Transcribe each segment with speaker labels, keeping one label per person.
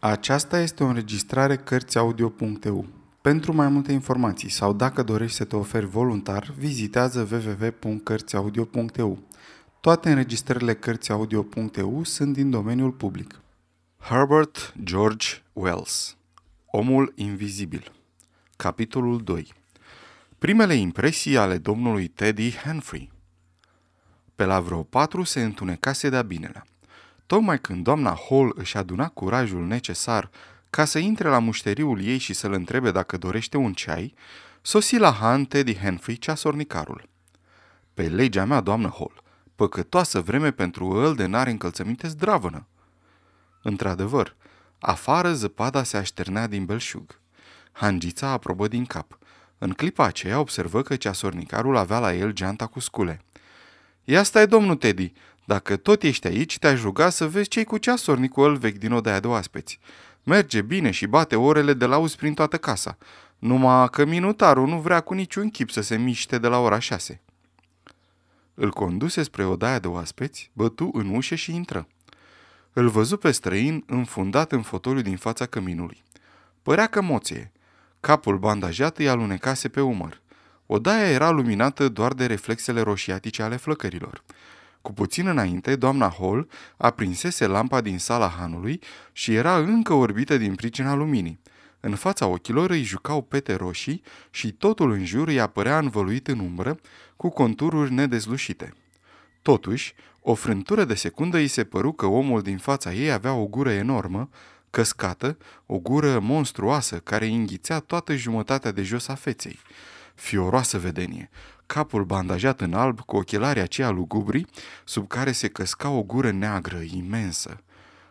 Speaker 1: Aceasta este o înregistrare Cărțiaudio.eu. Pentru mai multe informații sau dacă dorești să te oferi voluntar, vizitează www.cărțiaudio.eu. Toate înregistrările Cărțiaudio.eu sunt din domeniul public. Herbert George Wells Omul invizibil Capitolul 2 Primele impresii ale domnului Teddy Henry Pe la vreo patru se întunecase de-a binelea. Tocmai când doamna Hall își aduna curajul necesar ca să intre la mușteriul ei și să-l întrebe dacă dorește un ceai, sosi la Han Teddy Henry ceasornicarul. Pe legea mea, doamnă Hall, păcătoasă vreme pentru îl de n-are încălțăminte zdravănă. Într-adevăr, afară zăpada se așternea din belșug. Hangița aprobă din cap. În clipa aceea observă că ceasornicarul avea la el geanta cu scule. Ia stai, domnul Teddy, dacă tot ești aici, te-aș ruga să vezi ce-i cu ceasornicul vechi din odaia de oaspeți. Merge bine și bate orele de lauz prin toată casa. Numai că minutarul nu vrea cu niciun chip să se miște de la ora șase. Îl conduse spre odaia de oaspeți, bătu în ușă și intră. Îl văzu pe străin înfundat în fotoliu din fața căminului. Părea că moție. Capul bandajat îi alunecase pe umăr. Odaia era luminată doar de reflexele roșiatice ale flăcărilor. Cu puțin înainte, doamna Hall aprinsese lampa din sala hanului și era încă orbită din pricina luminii. În fața ochilor îi jucau pete roșii și totul în jur îi apărea învăluit în umbră, cu contururi nedezlușite. Totuși, o frântură de secundă îi se păru că omul din fața ei avea o gură enormă, căscată, o gură monstruoasă care înghițea toată jumătatea de jos a feței. Fioroasă vedenie, capul bandajat în alb cu ochelarii aceia lugubri, sub care se căsca o gură neagră, imensă.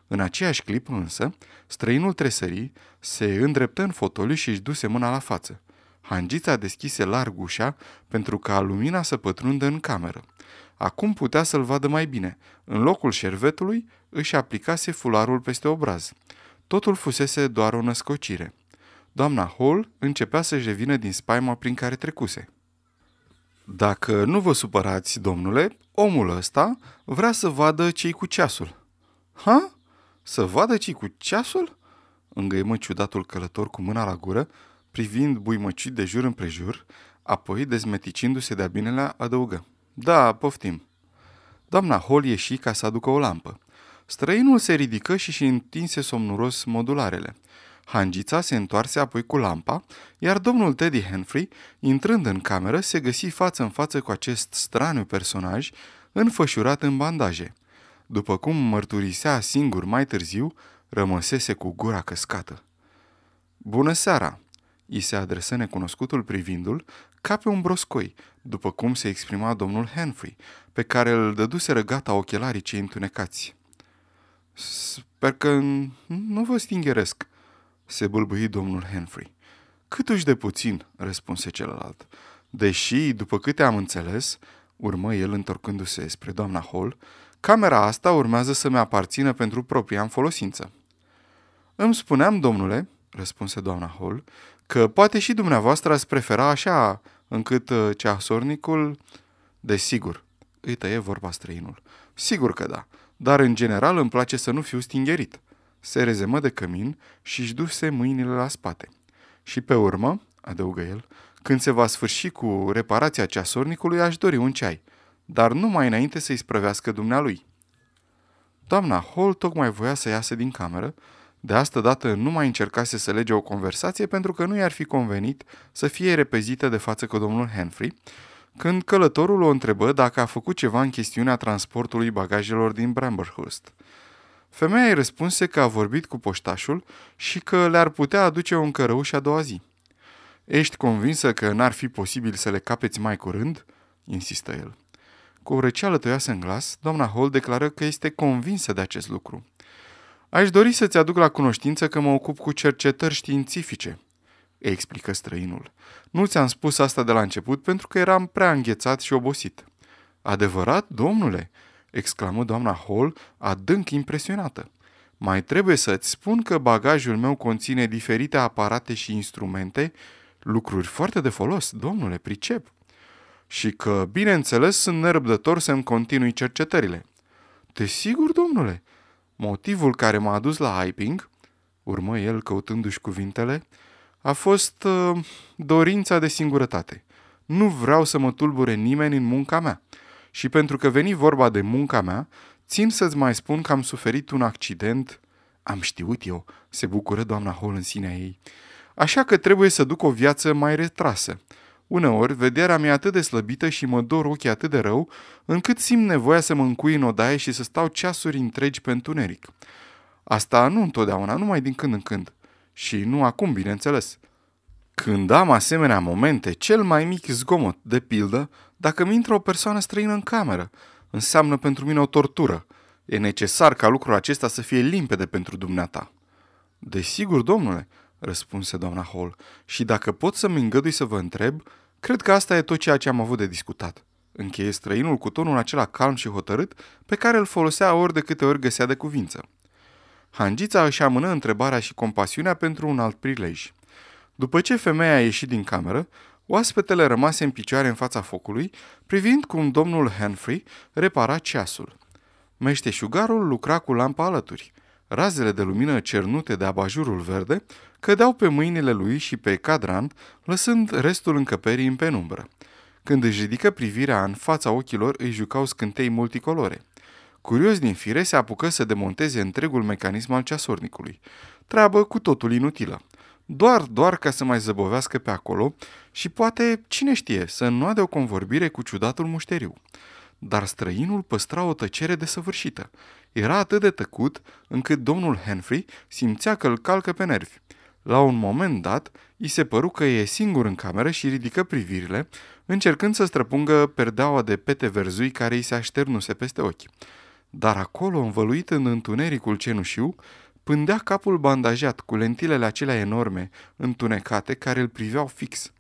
Speaker 1: În aceeași clipă însă, străinul tresării se îndreptă în fotoliu și își duse mâna la față. Hangița deschise larg ușa pentru ca lumina să pătrundă în cameră. Acum putea să-l vadă mai bine. În locul șervetului își aplicase fularul peste obraz. Totul fusese doar o născocire. Doamna Hall începea să-și revină din spaima prin care trecuse. Dacă nu vă supărați, domnule, omul ăsta vrea să vadă cei cu ceasul. Ha? Să vadă cei cu ceasul? Îngăimă ciudatul călător cu mâna la gură, privind buimăcit de jur împrejur, apoi, dezmeticindu-se de-a binelea, adăugă. Da, poftim. Doamna Hall ieși ca să aducă o lampă. Străinul se ridică și și întinse somnuros modularele. Hangița se întoarse apoi cu lampa, iar domnul Teddy Henry, intrând în cameră, se găsi față în față cu acest straniu personaj, înfășurat în bandaje. După cum mărturisea singur mai târziu, rămăsese cu gura căscată. Bună seara!" I se adresă necunoscutul privindul ca pe un broscoi, după cum se exprima domnul Henry, pe care îl dăduseră gata ochelarii cei întunecați. Sper că nu vă stingheresc," se bâlbâi domnul Henry. Câtuși de puțin, răspunse celălalt. Deși, după câte am înțeles, urmă el întorcându-se spre doamna Hall, camera asta urmează să-mi aparțină pentru propria în folosință. Îmi spuneam, domnule, răspunse doamna Hall, că poate și dumneavoastră ați prefera așa, încât uh, ceasornicul... Desigur, îi tăie vorba străinul. Sigur că da, dar în general îmi place să nu fiu stingerit se rezemă de cămin și își duse mâinile la spate. Și pe urmă, adăugă el, când se va sfârși cu reparația ceasornicului, aș dori un ceai, dar nu mai înainte să-i sprăvească dumnealui. Doamna Hall tocmai voia să iasă din cameră, de asta dată nu mai încercase să lege o conversație pentru că nu i-ar fi convenit să fie repezită de față cu domnul Henry, când călătorul o întrebă dacă a făcut ceva în chestiunea transportului bagajelor din Bramberhurst. Femeia îi răspunse că a vorbit cu poștașul și că le-ar putea aduce un cărăuș a doua zi. Ești convinsă că n-ar fi posibil să le capeți mai curând?" insistă el. Cu o răceală tăioasă în glas, doamna Hall declară că este convinsă de acest lucru. Aș dori să-ți aduc la cunoștință că mă ocup cu cercetări științifice, îi explică străinul. Nu ți-am spus asta de la început pentru că eram prea înghețat și obosit. Adevărat, domnule, exclamă doamna Hall, adânc impresionată. Mai trebuie să-ți spun că bagajul meu conține diferite aparate și instrumente, lucruri foarte de folos, domnule, pricep. Și că, bineînțeles, sunt nerăbdător să-mi continui cercetările. Desigur, domnule, motivul care m-a adus la Hyping, urmă el căutându-și cuvintele, a fost uh, dorința de singurătate. Nu vreau să mă tulbure nimeni în munca mea. Și pentru că veni vorba de munca mea, țin să-ți mai spun că am suferit un accident. Am știut eu, se bucură doamna Hall în sinea ei. Așa că trebuie să duc o viață mai retrasă. Uneori, vederea mea e atât de slăbită și mă dor ochii atât de rău, încât simt nevoia să mă încui în odaie și să stau ceasuri întregi pe întuneric. Asta nu întotdeauna, numai din când în când. Și nu acum, bineînțeles. Când am asemenea momente, cel mai mic zgomot, de pildă, dacă mi intră o persoană străină în cameră, înseamnă pentru mine o tortură. E necesar ca lucrul acesta să fie limpede pentru dumneata. Desigur, domnule, răspunse doamna Hall, și dacă pot să-mi îngădui să vă întreb, cred că asta e tot ceea ce am avut de discutat. Încheie străinul cu tonul acela calm și hotărât pe care îl folosea ori de câte ori găsea de cuvință. Hangița își amână întrebarea și compasiunea pentru un alt prilej. După ce femeia a ieșit din cameră, oaspetele rămase în picioare în fața focului, privind cum domnul Henry repara ceasul. Meșteșugarul lucra cu lampa alături. Razele de lumină cernute de abajurul verde cădeau pe mâinile lui și pe cadran, lăsând restul încăperii în penumbră. Când își ridică privirea în fața ochilor, îi jucau scântei multicolore. Curios din fire, se apucă să demonteze întregul mecanism al ceasornicului. Treabă cu totul inutilă. Doar, doar ca să mai zăbovească pe acolo și poate, cine știe, să înnoade o convorbire cu ciudatul mușteriu. Dar străinul păstra o tăcere desăvârșită. Era atât de tăcut încât domnul Henry simțea că îl calcă pe nervi. La un moment dat, i se păru că e singur în cameră și ridică privirile, încercând să străpungă perdeaua de pete verzui care îi se așternuse peste ochi. Dar acolo, învăluit în întunericul cenușiu, pândea capul bandajat cu lentilele acelea enorme, întunecate, care îl priveau fix.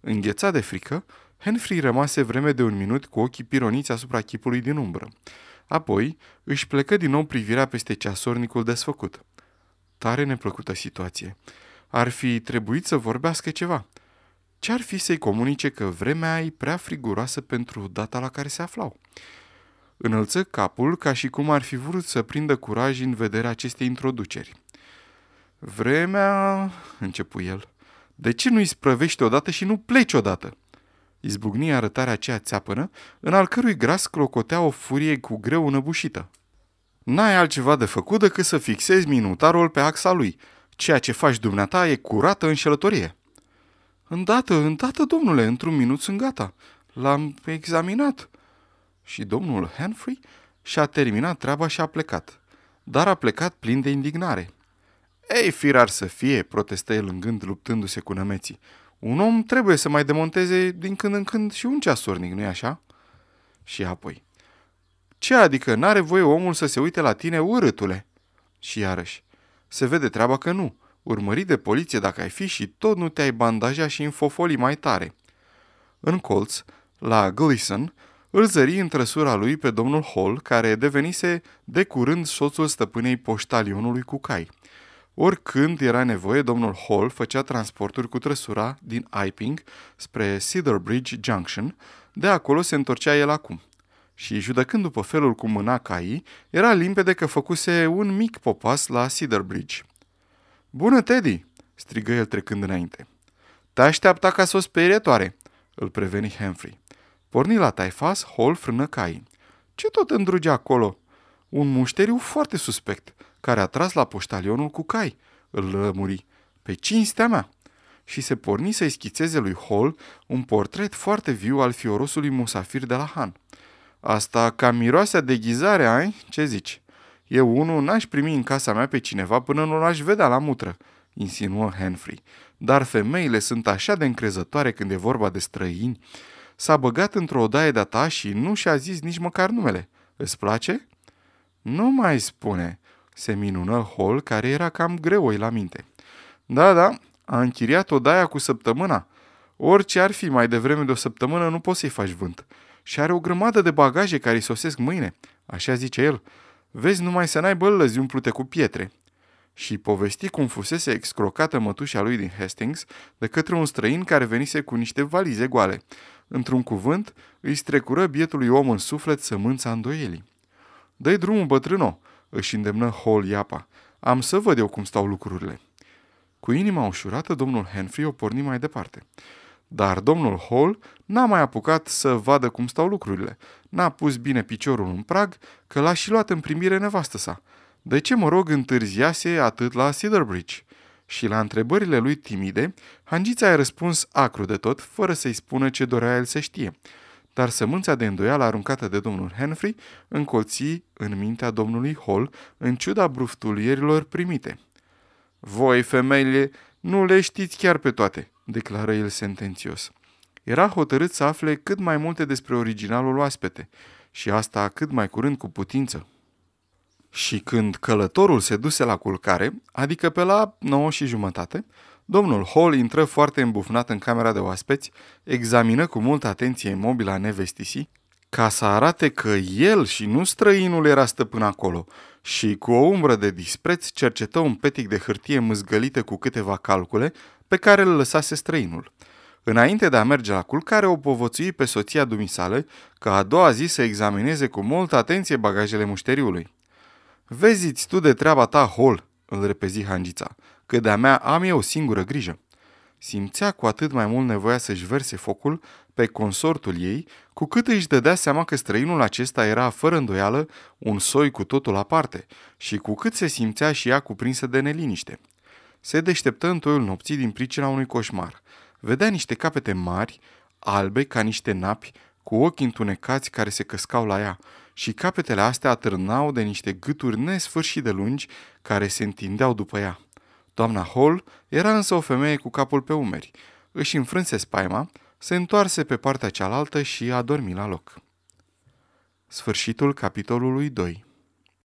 Speaker 1: Înghețat de frică, Henry rămase vreme de un minut cu ochii pironiți asupra chipului din umbră. Apoi își plecă din nou privirea peste ceasornicul desfăcut. Tare neplăcută situație. Ar fi trebuit să vorbească ceva. Ce-ar fi să-i comunice că vremea e prea friguroasă pentru data la care se aflau? Înălță capul ca și cum ar fi vrut să prindă curaj în vederea acestei introduceri. Vremea, începu el, de ce nu-i sprăvești odată și nu pleci odată? Izbucni arătarea aceea țeapănă, în al cărui gras clocotea o furie cu greu înăbușită. N-ai altceva de făcut decât să fixezi minutarul pe axa lui. Ceea ce faci dumneata e curată înșelătorie. Îndată, îndată, domnule, într-un minut sunt gata. L-am examinat. Și domnul Henry și-a terminat treaba și a plecat. Dar a plecat plin de indignare. Ei, firar să fie, protestă el în gând, luptându-se cu nămeții. Un om trebuie să mai demonteze din când în când și un ceasornic, nu-i așa? Și apoi. Ce adică n-are voie omul să se uite la tine, urâtule? Și iarăși. Se vede treaba că nu. Urmărit de poliție dacă ai fi și tot nu te-ai bandaja și înfofoli mai tare. În colț, la Gleason, îl zări în trăsura lui pe domnul Hall, care devenise de curând soțul stăpânei poștalionului cu cai. Oricând era nevoie, domnul Hall făcea transporturi cu trăsura din Iping spre Cedar Bridge Junction, de acolo se întorcea el acum. Și judecând după felul cum mâna caii, era limpede că făcuse un mic popas la Cedar Bridge. Bună, Teddy!" strigă el trecând înainte. Te așteapta ca să o sperietoare!" îl preveni Humphrey. Porni la taifas, Hall frână caii. Ce tot îndruge acolo? Un mușteriu foarte suspect, care a tras la poștalionul cu cai, îl lămuri. Pe cinstea mea! Și se porni să-i schițeze lui Hall un portret foarte viu al fiorosului musafir de la Han. Asta ca miroasea de ghizare, ai? Ce zici? Eu unul n-aș primi în casa mea pe cineva până nu l-aș vedea la mutră, insinuă Henry. Dar femeile sunt așa de încrezătoare când e vorba de străini s-a băgat într-o odaie de-a ta și nu și-a zis nici măcar numele. Îți place? Nu mai spune, se minună Hall, care era cam greu la minte. Da, da, a închiriat odaia cu săptămâna. Orice ar fi mai devreme de o săptămână, nu poți să-i faci vânt. Și are o grămadă de bagaje care îi sosesc mâine, așa zice el. Vezi numai să n-ai băllăzi umplute cu pietre. Și povesti cum fusese excrocată mătușa lui din Hastings de către un străin care venise cu niște valize goale Într-un cuvânt, îi strecură bietului om în suflet sămânța îndoielii. Dă-i drumul, bătrâno, își îndemnă Hall Iapa. Am să văd eu cum stau lucrurile. Cu inima ușurată, domnul Henry o porni mai departe. Dar domnul Hall n-a mai apucat să vadă cum stau lucrurile. N-a pus bine piciorul în prag, că l-a și luat în primire nevastă sa. De ce, mă rog, întârziase atât la Cedar Bridge? Și la întrebările lui timide, Hangița a răspuns acru de tot, fără să-i spună ce dorea el să știe. Dar sămânța de îndoială aruncată de domnul Henry încolți în mintea domnului Hall, în ciuda bruftulierilor primite. Voi, femeile, nu le știți chiar pe toate, declară el sentențios. Era hotărât să afle cât mai multe despre originalul oaspete și asta cât mai curând cu putință. Și când călătorul se duse la culcare, adică pe la 9 și jumătate, domnul Hall intră foarte îmbufnat în camera de oaspeți, examină cu multă atenție mobila nevestisii, ca să arate că el și nu străinul era stăpân acolo și cu o umbră de dispreț cercetă un petic de hârtie mâzgălită cu câteva calcule pe care îl lăsase străinul. Înainte de a merge la culcare, o povățui pe soția dumisale că a doua zi să examineze cu multă atenție bagajele mușteriului. Vezi tu de treaba ta, Hol, îl repezi hangița, că de-a mea am eu o singură grijă. Simțea cu atât mai mult nevoia să-și verse focul pe consortul ei, cu cât își dădea seama că străinul acesta era, fără îndoială, un soi cu totul aparte și cu cât se simțea și ea cuprinsă de neliniște. Se deșteptă în toiul nopții din pricina unui coșmar. Vedea niște capete mari, albe ca niște napi, cu ochi întunecați care se căscau la ea și capetele astea atârnau de niște gâturi nesfârșit de lungi care se întindeau după ea. Doamna Hall era însă o femeie cu capul pe umeri. Își înfrânse spaima, se întoarse pe partea cealaltă și a dormit la loc. Sfârșitul capitolului 2